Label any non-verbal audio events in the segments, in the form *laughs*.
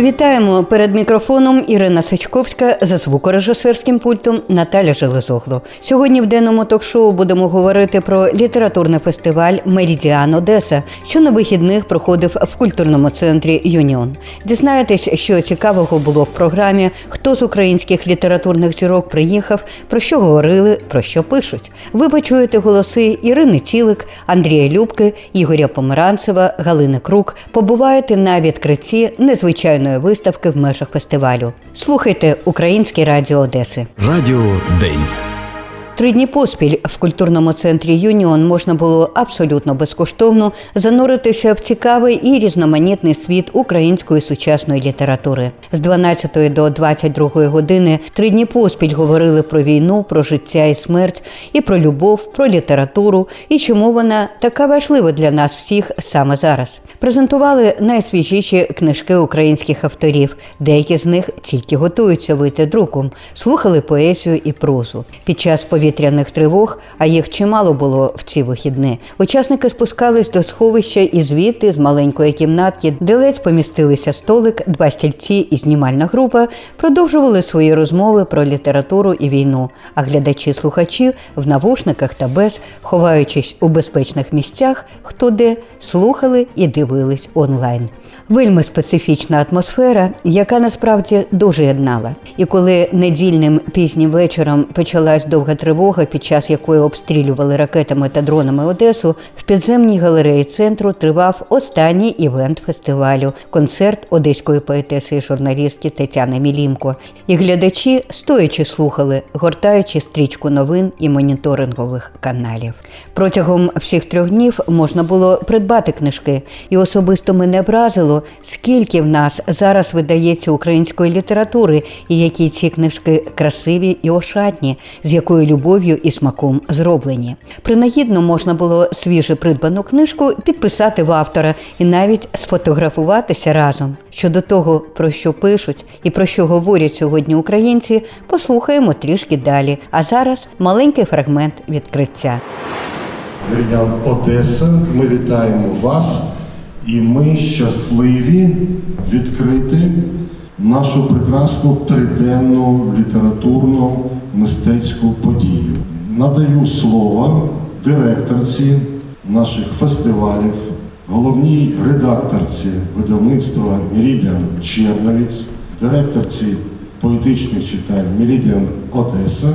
Вітаємо перед мікрофоном Ірина Сачковська за звукорежисерським пультом Наталя Железогло. Сьогодні в денному ток-шоу будемо говорити про літературний фестиваль Меридіан Одеса, що на вихідних проходив в культурному центрі Юніон. Дізнаєтесь, що цікавого було в програмі, хто з українських літературних зірок приїхав, про що говорили, про що пишуть. Ви почуєте голоси Ірини Цілик, Андрія Любки, Ігоря Помаранцева, Галини Крук. Побуваєте на відкритті незвичайної виставки в межах фестивалю. Слухайте Українське Радіо Одеси. Радіо День. Три дні поспіль в культурному центрі Юніон можна було абсолютно безкоштовно зануритися в цікавий і різноманітний світ української сучасної літератури. З 12 до 22 години три дні поспіль говорили про війну, про життя і смерть, і про любов, про літературу, і чому вона така важлива для нас всіх саме зараз. Презентували найсвіжіші книжки українських авторів. Деякі з них тільки готуються вийти друком, слухали поезію і прозу. Під час повітряних тривог, а їх чимало було в ці вихідні. Учасники спускались до сховища і звідти з маленької кімнатки, де ледь помістилися столик, два стільці і знімальна група, продовжували свої розмови про літературу і війну. А глядачі-слухачі в навушниках та без, ховаючись у безпечних місцях, хто де слухали і дивились онлайн. Вельми специфічна атмосфера, яка насправді дуже єднала. І коли недільним пізнім вечором почалась довга тривога, під час якої обстрілювали ракетами та дронами Одесу, в підземній галереї центру тривав останній івент фестивалю концерт одеської поетеси і журналістки Тетяни Мілімко. І глядачі стоячи слухали, гортаючи стрічку новин і моніторингових каналів. Протягом всіх трьох днів можна було придбати книжки, і особисто мене вразило, скільки в нас зараз видається української літератури, і які ці книжки красиві і ошатні, з якою любов'ю і смаком зроблені. Принагідно можна було свіже придбану книжку підписати в автора і навіть сфотографуватися разом. Щодо того, про що пишуть і про що говорять сьогодні українці, послухаємо трішки далі. А зараз маленький фрагмент відкриття. Меридіан Одеса. Ми вітаємо вас і ми щасливі відкрити нашу прекрасну триденну літературну мистецьку подію. Надаю слово директорці наших фестивалів, головній редакторці видавництва Мірідіан Черновіць, директорці поетичних читань Мірідіан Одеса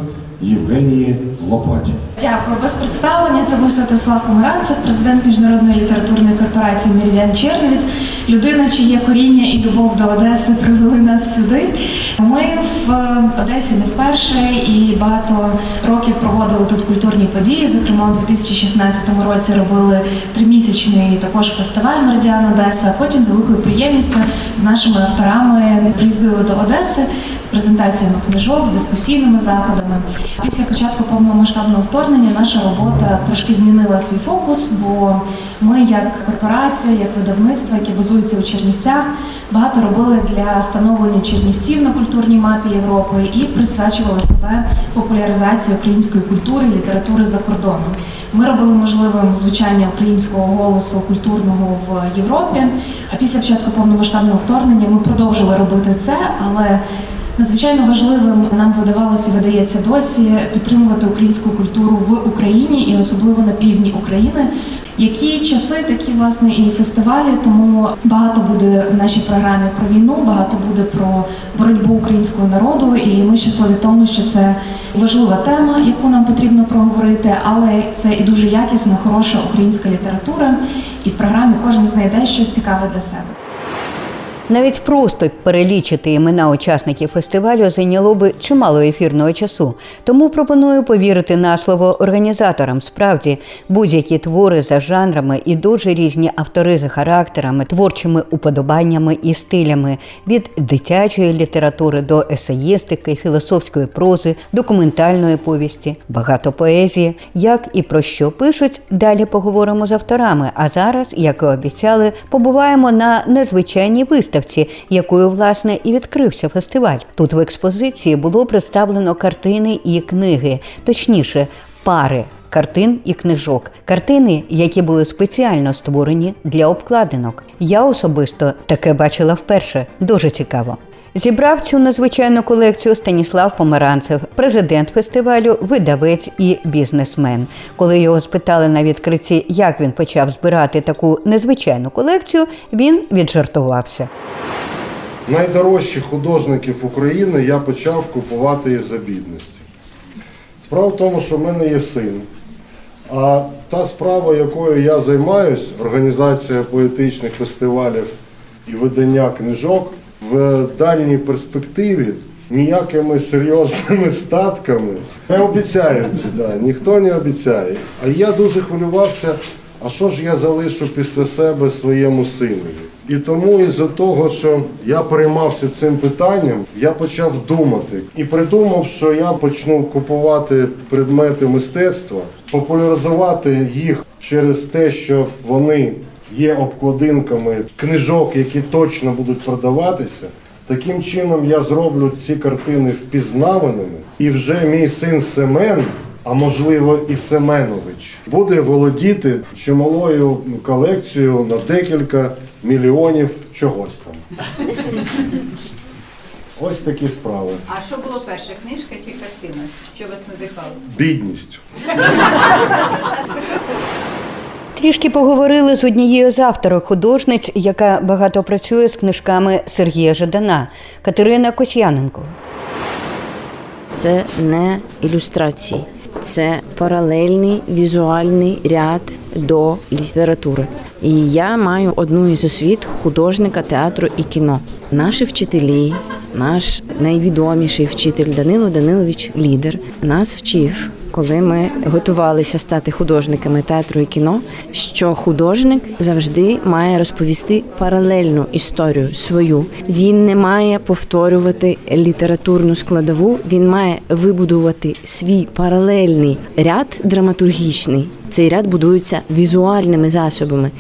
Євгенії Лопаті. Дякую. Без представлення це був Святослав Помаранцев, президент міжнародної літературної корпорації Меридіан Черновіць, людина, чиє коріння і любов до Одеси привели нас сюди. Ми в Одесі не вперше і багато років проводили тут культурні події. Зокрема, у 2016 році робили тримісячний також фестиваль Меридіан Одеса. Потім з великою приємністю з нашими авторами приїздили до Одеси презентаціями книжок, з дискусійними заходами. Після початку повномасштабного вторгнення наша робота трошки змінила свій фокус, бо ми, як корпорація, як видавництво, яке базується у Чернівцях, багато робили для становлення Чернівців на культурній мапі Європи і присвячували себе популяризації української культури літератури за кордоном. Ми робили можливим звучання українського голосу культурного в Європі. А після початку повномасштабного вторгнення ми продовжили робити це, але Надзвичайно важливим нам видавалося видається досі підтримувати українську культуру в Україні і особливо на півдні України. Які часи такі власне і фестивалі, тому багато буде в нашій програмі про війну, багато буде про боротьбу українського народу, і ми щасливі тому, що це важлива тема, яку нам потрібно проговорити, але це і дуже якісна, хороша українська література, і в програмі кожен знайде щось цікаве для себе. Навіть просто перелічити імена учасників фестивалю зайняло би чимало ефірного часу. Тому пропоную повірити на слово організаторам. Справді, будь-які твори за жанрами і дуже різні автори за характерами, творчими уподобаннями і стилями від дитячої літератури до есеїстики, філософської прози, документальної повісті, багато поезії. Як і про що пишуть, далі поговоримо з авторами. А зараз, як і обіцяли, побуваємо на незвичайній виставці виставці, якою власне і відкрився фестиваль. Тут в експозиції було представлено картини і книги, точніше, пари. Картин і книжок, картини, які були спеціально створені для обкладинок. Я особисто таке бачила вперше. Дуже цікаво. Зібрав цю надзвичайну колекцію Станіслав Помаранцев, президент фестивалю, видавець і бізнесмен. Коли його спитали на відкритті, як він почав збирати таку незвичайну колекцію, він віджартувався. Найдорожчі художників України я почав купувати із-за бідності. Справа в тому, що в мене є син. А та справа, якою я займаюсь, організація поетичних фестивалів і видання книжок, в дальній перспективі ніякими серйозними статками не обіцяють. Да, ніхто не обіцяє. А я дуже хвилювався, а що ж я залишу після себе своєму синові. І тому із-за того, що я переймався цим питанням, я почав думати і придумав, що я почну купувати предмети мистецтва, популяризувати їх через те, що вони є обкладинками книжок, які точно будуть продаватися. Таким чином я зроблю ці картини впізнаваними, і вже мій син Семен, а можливо і Семенович, буде володіти чималою колекцією на декілька мільйонів чогось там. *laughs* Ось такі справи. А що було перше, книжка чи картина? Що вас надихало? Бідність. *laughs* Трішки поговорили з однією з авторок художниць, яка багато працює з книжками Сергія Жадана Катерина Косяненко. Це не ілюстрації, це паралельний візуальний ряд до літератури. І я маю одну із освіт художника театру і кіно. Наші вчителі, наш найвідоміший вчитель Данило Данилович Лідер нас вчив. Коли ми готувалися стати художниками театру і кіно, що художник завжди має розповісти паралельну історію свою. Він не має повторювати літературну складову, він має вибудувати свій паралельний ряд драматургічний. Цей ряд будується візуальними засобами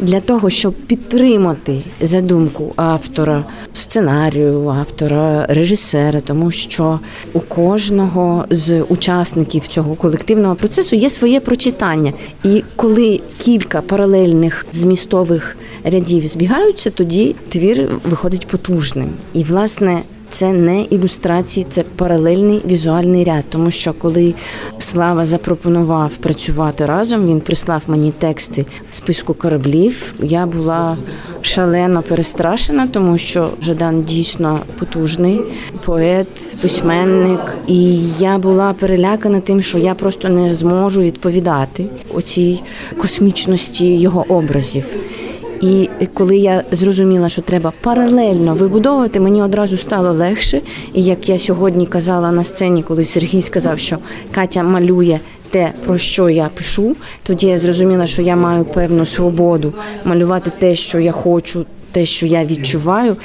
для того, щоб підтримати задумку автора сценарію, автора режисера, тому що у кожного з учасників цього колективного процесу є своє прочитання. І коли кілька паралельних змістових рядів збігаються, тоді твір виходить потужним. І власне. Це не ілюстрації, це паралельний візуальний ряд. Тому що коли Слава запропонував працювати разом, він прислав мені тексти списку кораблів. Я була шалено перестрашена, тому що Жадан дійсно потужний поет, письменник, і я була перелякана тим, що я просто не зможу відповідати оцій космічності його образів. І коли я зрозуміла, що треба паралельно вибудовувати, мені одразу стало легше. І як я сьогодні казала на сцені, коли Сергій сказав, що Катя малює те, про що я пишу, тоді я зрозуміла, що я маю певну свободу малювати те, що я хочу, те, що я відчуваю.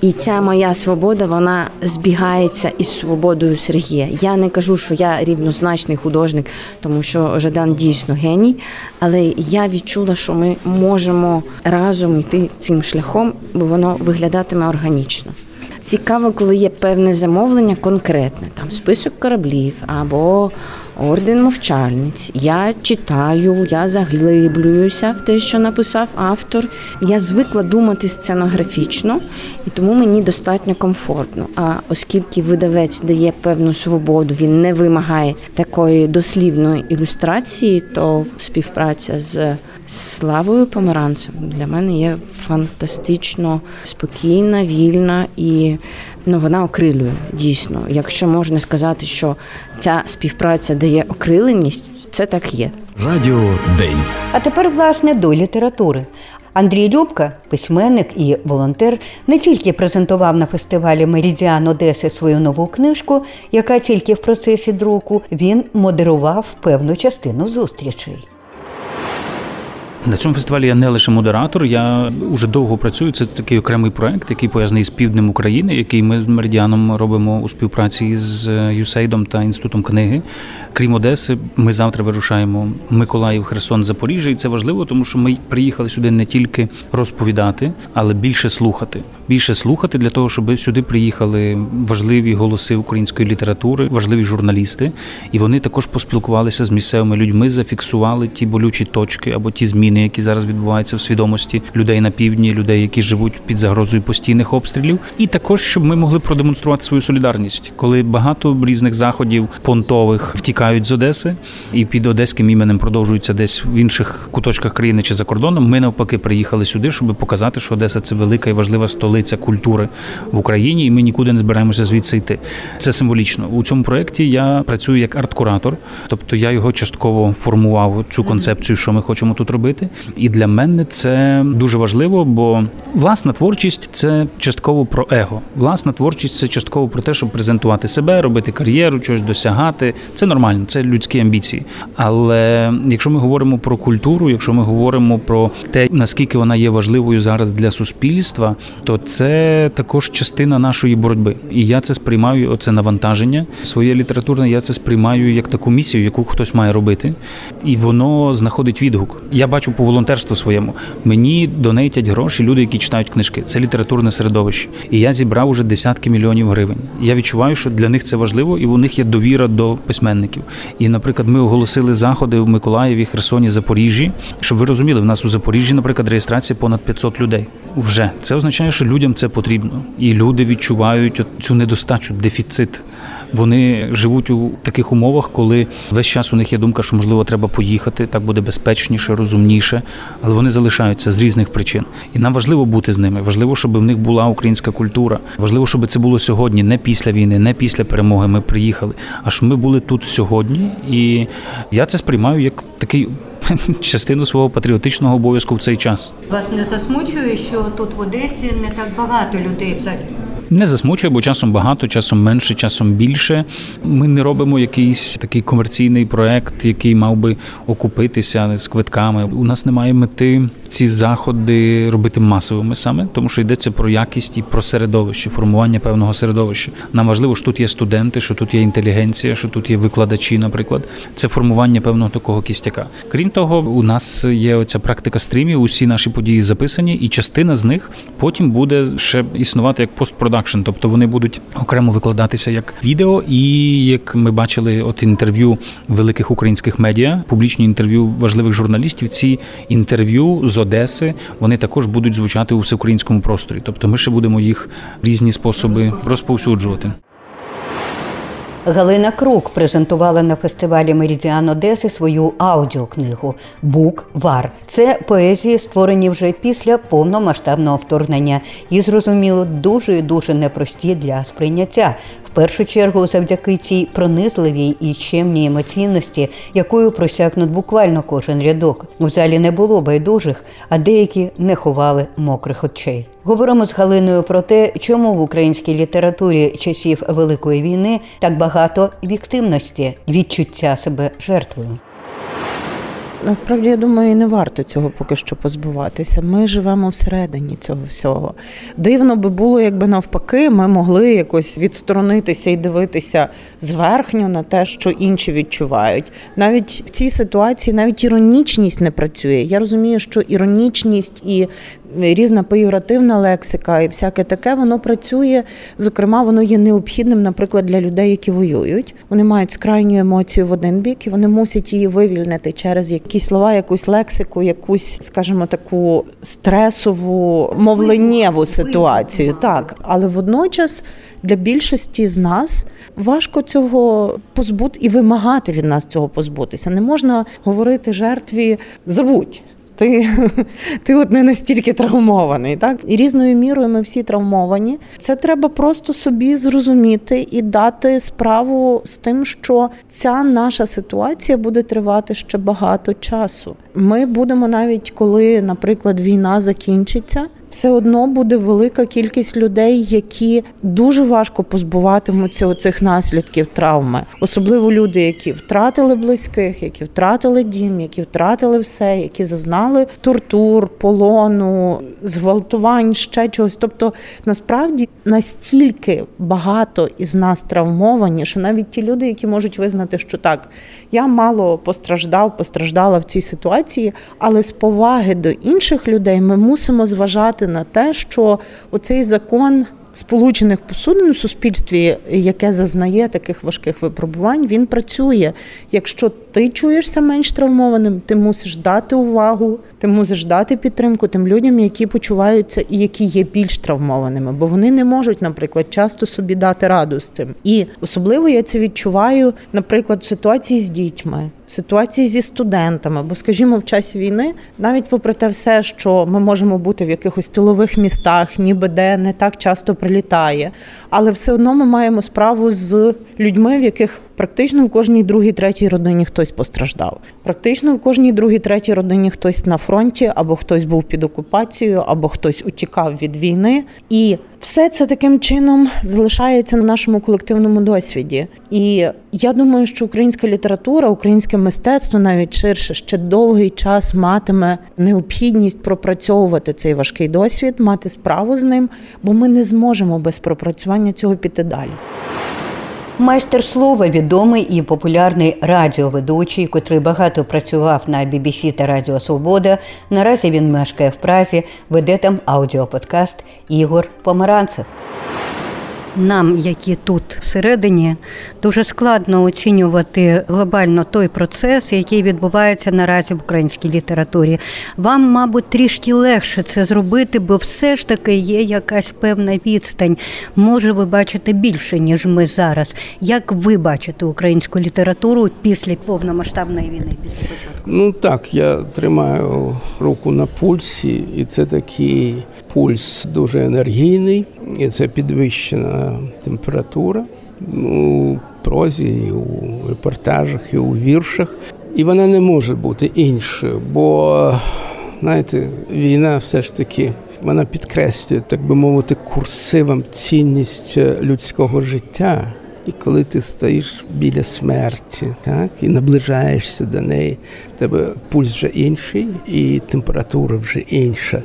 І ця моя свобода вона збігається із свободою Сергія. Я не кажу, що я рівнозначний художник, тому що Жадан дійсно геній. Але я відчула, що ми можемо разом йти цим шляхом, бо воно виглядатиме органічно. Цікаво, коли є певне замовлення конкретне, там список кораблів або орден мовчальниць. Я читаю, я заглиблююся в те, що написав автор. Я звикла думати сценографічно, і тому мені достатньо комфортно. А оскільки видавець дає певну свободу, він не вимагає такої дослівної ілюстрації, то співпраця з Славою Помаранцем для мене є фантастично спокійна, вільна і ну вона окрилює дійсно. Якщо можна сказати, що ця співпраця дає окриленість, це так є. Радіо День. А тепер, власне, до літератури. Андрій Любка, письменник і волонтер, не тільки презентував на фестивалі Меридіан Одеси свою нову книжку, яка тільки в процесі друку, він модерував певну частину зустрічей. На цьому фестивалі я не лише модератор, я вже довго працюю. Це такий окремий проект, який пов'язаний з півднем України, який ми з Меридіаном робимо у співпраці з Юсейдом та інститутом книги. Крім Одеси, ми завтра вирушаємо Миколаїв, Херсон, Запоріжжя, і це важливо, тому що ми приїхали сюди не тільки розповідати, але більше слухати. Більше слухати для того, щоб сюди приїхали важливі голоси української літератури, важливі журналісти, і вони також поспілкувалися з місцевими людьми, зафіксували ті болючі точки або ті зміни, які зараз відбуваються в свідомості людей на півдні, людей, які живуть під загрозою постійних обстрілів, і також щоб ми могли продемонструвати свою солідарність, коли багато різних заходів понтових втікають з Одеси і під одеським іменем продовжуються десь в інших куточках країни чи за кордоном. Ми навпаки приїхали сюди, щоб показати, що Одеса це велика і важлива столиця культури в Україні, і ми нікуди не збираємося звідси йти. Це символічно. У цьому проєкті я працюю як арт-куратор, тобто я його частково формував цю концепцію, що ми хочемо тут робити. І для мене це дуже важливо, бо власна творчість це частково про его. Власна творчість це частково про те, щоб презентувати себе, робити кар'єру, щось досягати. Це нормально, це людські амбіції. Але якщо ми говоримо про культуру, якщо ми говоримо про те, наскільки вона є важливою зараз для суспільства, то це також частина нашої боротьби. І я це сприймаю, оце навантаження своє літературне. Я це сприймаю як таку місію, яку хтось має робити, і воно знаходить відгук. Я бачу по волонтерству своєму. Мені донейтять гроші люди, які читають книжки. Це літературне середовище. І я зібрав уже десятки мільйонів гривень. Я відчуваю, що для них це важливо, і у них є довіра до письменників. І, наприклад, ми оголосили заходи в Миколаєві, Херсоні, Запоріжжі. Щоб ви розуміли, в нас у Запоріжжі, наприклад, реєстрація понад 500 людей. Вже це означає, що людям це потрібно, і люди відчувають цю недостачу, дефіцит. Вони живуть у таких умовах, коли весь час у них є думка, що можливо треба поїхати, так буде безпечніше, розумніше, але вони залишаються з різних причин. І нам важливо бути з ними. Важливо, щоб в них була українська культура. Важливо, щоб це було сьогодні, не після війни, не після перемоги. Ми приїхали, а щоб ми були тут сьогодні. І я це сприймаю як такий. *laughs* Частину свого патріотичного обов'язку в цей час вас не засмучує, що тут в Одесі не так багато людей взагалі? Не засмучує, бо часом багато, часом менше, часом більше. Ми не робимо якийсь такий комерційний проект, який мав би окупитися з квитками. У нас немає мети ці заходи робити масовими саме, тому що йдеться про якість і про середовище, формування певного середовища. Нам важливо, що тут є студенти, що тут є інтелігенція, що тут є викладачі, наприклад. Це формування певного такого кістяка. Крім того, у нас є оця практика стрімів. Усі наші події записані, і частина з них потім буде ще існувати як постпродакшн, тобто вони будуть окремо викладатися як відео, і як ми бачили, от інтерв'ю великих українських медіа, публічні інтерв'ю важливих журналістів. Ці інтерв'ю з Одеси вони також будуть звучати у всеукраїнському просторі. Тобто, ми ще будемо їх різні способи розповсюджувати. Галина Крук презентувала на фестивалі Меридіан Одеси свою аудіокнигу Бук Вар. Це поезії, створені вже після повномасштабного вторгнення, і зрозуміло дуже і дуже непрості для сприйняття. В першу чергу, завдяки цій пронизливій і чемній емоційності, якою просякнут буквально кожен рядок. У залі не було байдужих, а деякі не ховали мокрих очей. Говоримо з Галиною про те, чому в українській літературі часів Великої війни так багато віктивності, відчуття себе жертвою. Насправді я думаю, і не варто цього поки що позбуватися. Ми живемо всередині цього всього. Дивно би було, якби навпаки, ми могли якось відсторонитися і дивитися зверхньо на те, що інші відчувають. Навіть в цій ситуації навіть іронічність не працює. Я розумію, що іронічність і різна пеюративна лексика і всяке таке, воно працює. Зокрема, воно є необхідним, наприклад, для людей, які воюють. Вони мають крайню емоцію в один бік, і вони мусять її вивільнити через якісь слова, якусь лексику, якусь, скажімо, таку стресову, мовленнєву ситуацію. Так, але водночас. Для більшості з нас важко цього позбути і вимагати від нас цього позбутися. Не можна говорити жертві забудь. Ти ти от не настільки травмований, так і різною мірою ми всі травмовані. Це треба просто собі зрозуміти і дати справу з тим, що ця наша ситуація буде тривати ще багато часу. Ми будемо навіть коли, наприклад, війна закінчиться все одно буде велика кількість людей, які дуже важко позбуватимуться оцих наслідків травми, особливо люди, які втратили близьких, які втратили дім, які втратили все, які зазнали тортур, полону, зґвалтувань, ще чогось. Тобто, насправді настільки багато із нас травмовані, що навіть ті люди, які можуть визнати, що так, я мало постраждав, постраждала в цій ситуації, але з поваги до інших людей ми мусимо зважати зважати на те, що оцей закон сполучених посудин у суспільстві, яке зазнає таких важких випробувань, він працює. Якщо ти чуєшся менш травмованим, ти мусиш дати увагу, ти мусиш дати підтримку тим людям, які почуваються і які є більш травмованими, бо вони не можуть, наприклад, часто собі дати раду з цим. І особливо я це відчуваю, наприклад, в ситуації з дітьми. В ситуації зі студентами, бо, скажімо, в часі війни, навіть попри те все, що ми можемо бути в якихось тилових містах, ніби де не так часто прилітає, але все одно ми маємо справу з людьми, в яких практично в кожній другій третій родині хтось постраждав. Практично в кожній другій третій родині хтось на фронті, або хтось був під окупацією, або хтось утікав від війни. І все це таким чином залишається на нашому колективному досвіді. І я думаю, що українська література, українське мистецтво навіть ширше ще довгий час матиме необхідність пропрацьовувати цей важкий досвід, мати справу з ним, бо ми не зможемо без пропрацювання цього піти далі. Майстер слова відомий і популярний радіоведучий, котрий багато працював на BBC та Радіо Свобода. Наразі він мешкає в Празі, веде там аудіоподкаст Ігор Помаранцев. Нам, які тут всередині, дуже складно оцінювати глобально той процес, який відбувається наразі в українській літературі. Вам, мабуть, трішки легше це зробити, бо все ж таки є якась певна відстань. Може, ви бачите більше, ніж ми зараз. Як ви бачите українську літературу після повномасштабної війни? Після початку? Ну так, я тримаю руку на пульсі, і це такий пульс дуже енергійний, і це підвищена температура у прозі, і у репортажах, і у віршах. І вона не може бути іншою, бо знаєте, війна все ж таки вона підкреслює, так би мовити, курсивом цінність людського життя. І коли ти стоїш біля смерті, так і наближаєшся до неї, тебе пульс вже інший, і температура вже інша.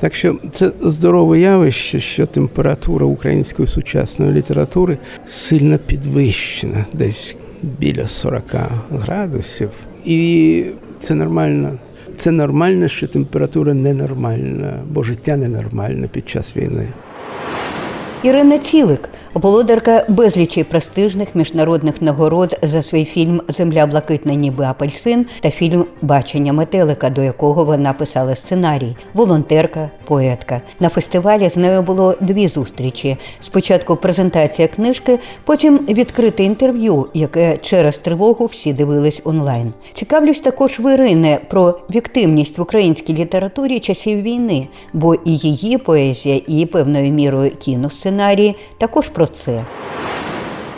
Так що це здорове явище, що температура української сучасної літератури сильно підвищена, десь біля 40 градусів. І це нормально. Це нормально, що температура ненормальна, бо життя ненормальне під час війни. Ірина Цілик, володарка безлічі престижних міжнародних нагород за свій фільм Земля блакитна, ніби апельсин та фільм Бачення метелика, до якого вона писала сценарій, волонтерка, поетка. На фестивалі з нею було дві зустрічі: спочатку презентація книжки, потім відкрите інтерв'ю, яке через тривогу всі дивились онлайн. Цікавлюсь також в Ірини про віктивність в українській літературі часів війни, бо і її поезія, і певною мірою кіносценарій сценарії також про це.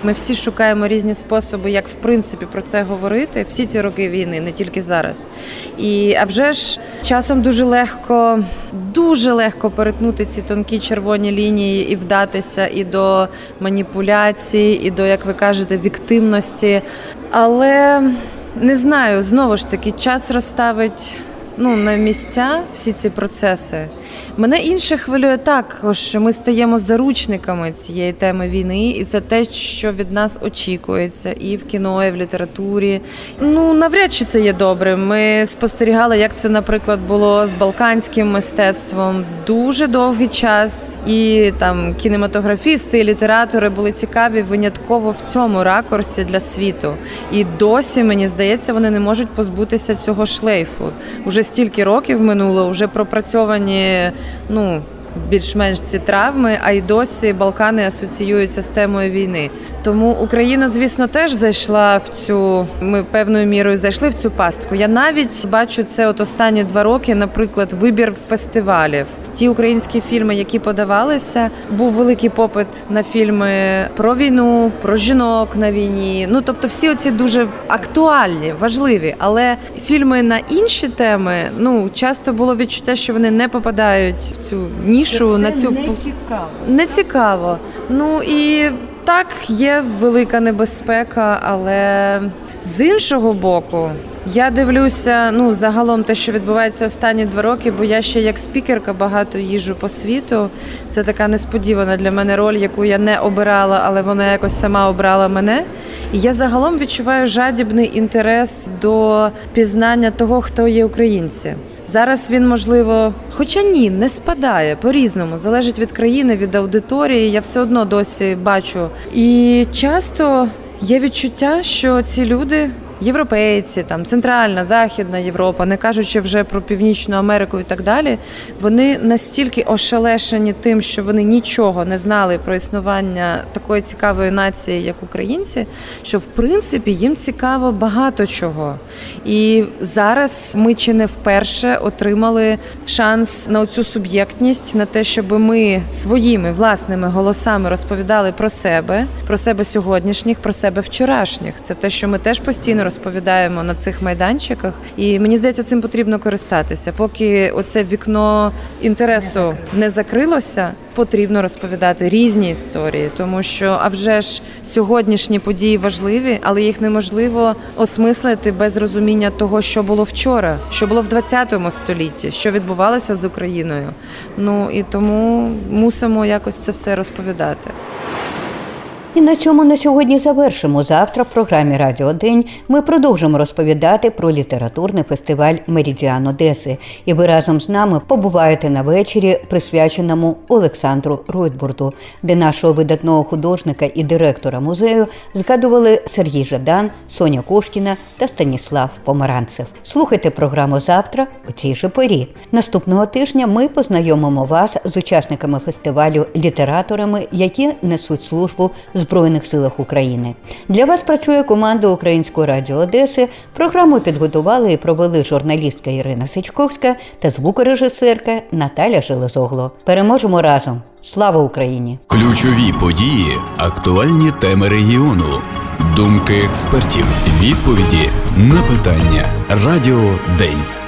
Ми всі шукаємо різні способи, як в принципі про це говорити. Всі ці роки війни, не тільки зараз. І а вже ж часом дуже легко, дуже легко перетнути ці тонкі червоні лінії і вдатися і до маніпуляцій, і до, як ви кажете, віктимності. Але не знаю, знову ж таки, час розставить ну, на місця всі ці процеси. Мене інше хвилює також, що ми стаємо заручниками цієї теми війни, і це те, що від нас очікується, і в кіно, і в літературі. Ну навряд чи це є добре. Ми спостерігали, як це, наприклад, було з балканським мистецтвом дуже довгий час, і там кінематографісти, і літератори були цікаві винятково в цьому ракурсі для світу. І досі мені здається, вони не можуть позбутися цього шлейфу. Уже стільки років минуло, вже пропрацьовані ну. Більш-менш ці травми, а й досі Балкани асоціюються з темою війни. Тому Україна, звісно, теж зайшла в цю. Ми певною мірою зайшли в цю пастку. Я навіть бачу це от останні два роки, наприклад, вибір фестивалів. Ті українські фільми, які подавалися, був великий попит на фільми про війну, про жінок на війні. Ну тобто, всі оці дуже актуальні, важливі. Але фільми на інші теми ну часто було відчуття, що вони не попадають в цю нішу. Це на цю не цікаво. не цікаво. Ну і так є велика небезпека, але з іншого боку, Я дивлюся, ну загалом те, що відбувається останні два роки, бо я ще як спікерка багато їжу по світу. Це така несподівана для мене роль, яку я не обирала, але вона якось сама обрала мене. І я загалом відчуваю жадібний інтерес до пізнання того, хто є українці. Зараз він можливо, хоча ні, не спадає по-різному, залежить від країни, від аудиторії. Я все одно досі бачу. І часто є відчуття, що ці люди європейці, там Центральна, Західна Європа, не кажучи вже про Північну Америку і так далі, вони настільки ошелешені тим, що вони нічого не знали про існування такої цікавої нації, як українці, що в принципі їм цікаво багато чого. І зараз ми чи не вперше отримали шанс на цю суб'єктність, на те, щоб ми своїми власними голосами розповідали про себе, про себе сьогоднішніх, про себе вчорашніх. Це те, що ми теж постійно розповідаємо на цих майданчиках, і мені здається, цим потрібно користатися. Поки оце вікно інтересу не закрилося, потрібно розповідати різні історії, тому що а вже ж сьогоднішні події важливі, але їх неможливо осмислити без розуміння того, що було вчора, що було в 20 столітті, що відбувалося з Україною. Ну і тому мусимо якось це все розповідати. І на цьому на сьогодні завершимо. Завтра в програмі Радіо День ми продовжимо розповідати про літературний фестиваль Меридіан Одеси. І ви разом з нами побуваєте на вечорі, присвяченому Олександру Ройтбурту, де нашого видатного художника і директора музею згадували Сергій Жадан, Соня Кошкіна та Станіслав Помаранцев. Слухайте програму завтра у цій же порі. Наступного тижня ми познайомимо вас з учасниками фестивалю літераторами, які несуть службу в Збройних силах України. Для вас працює команда Українського радіо Одеси. Програму підготували і провели журналістка Ірина Сичковська та звукорежисерка Наталя Железогло. Переможемо разом! Слава Україні! Ключові події, актуальні теми регіону, думки експертів, відповіді на питання. Радіо День.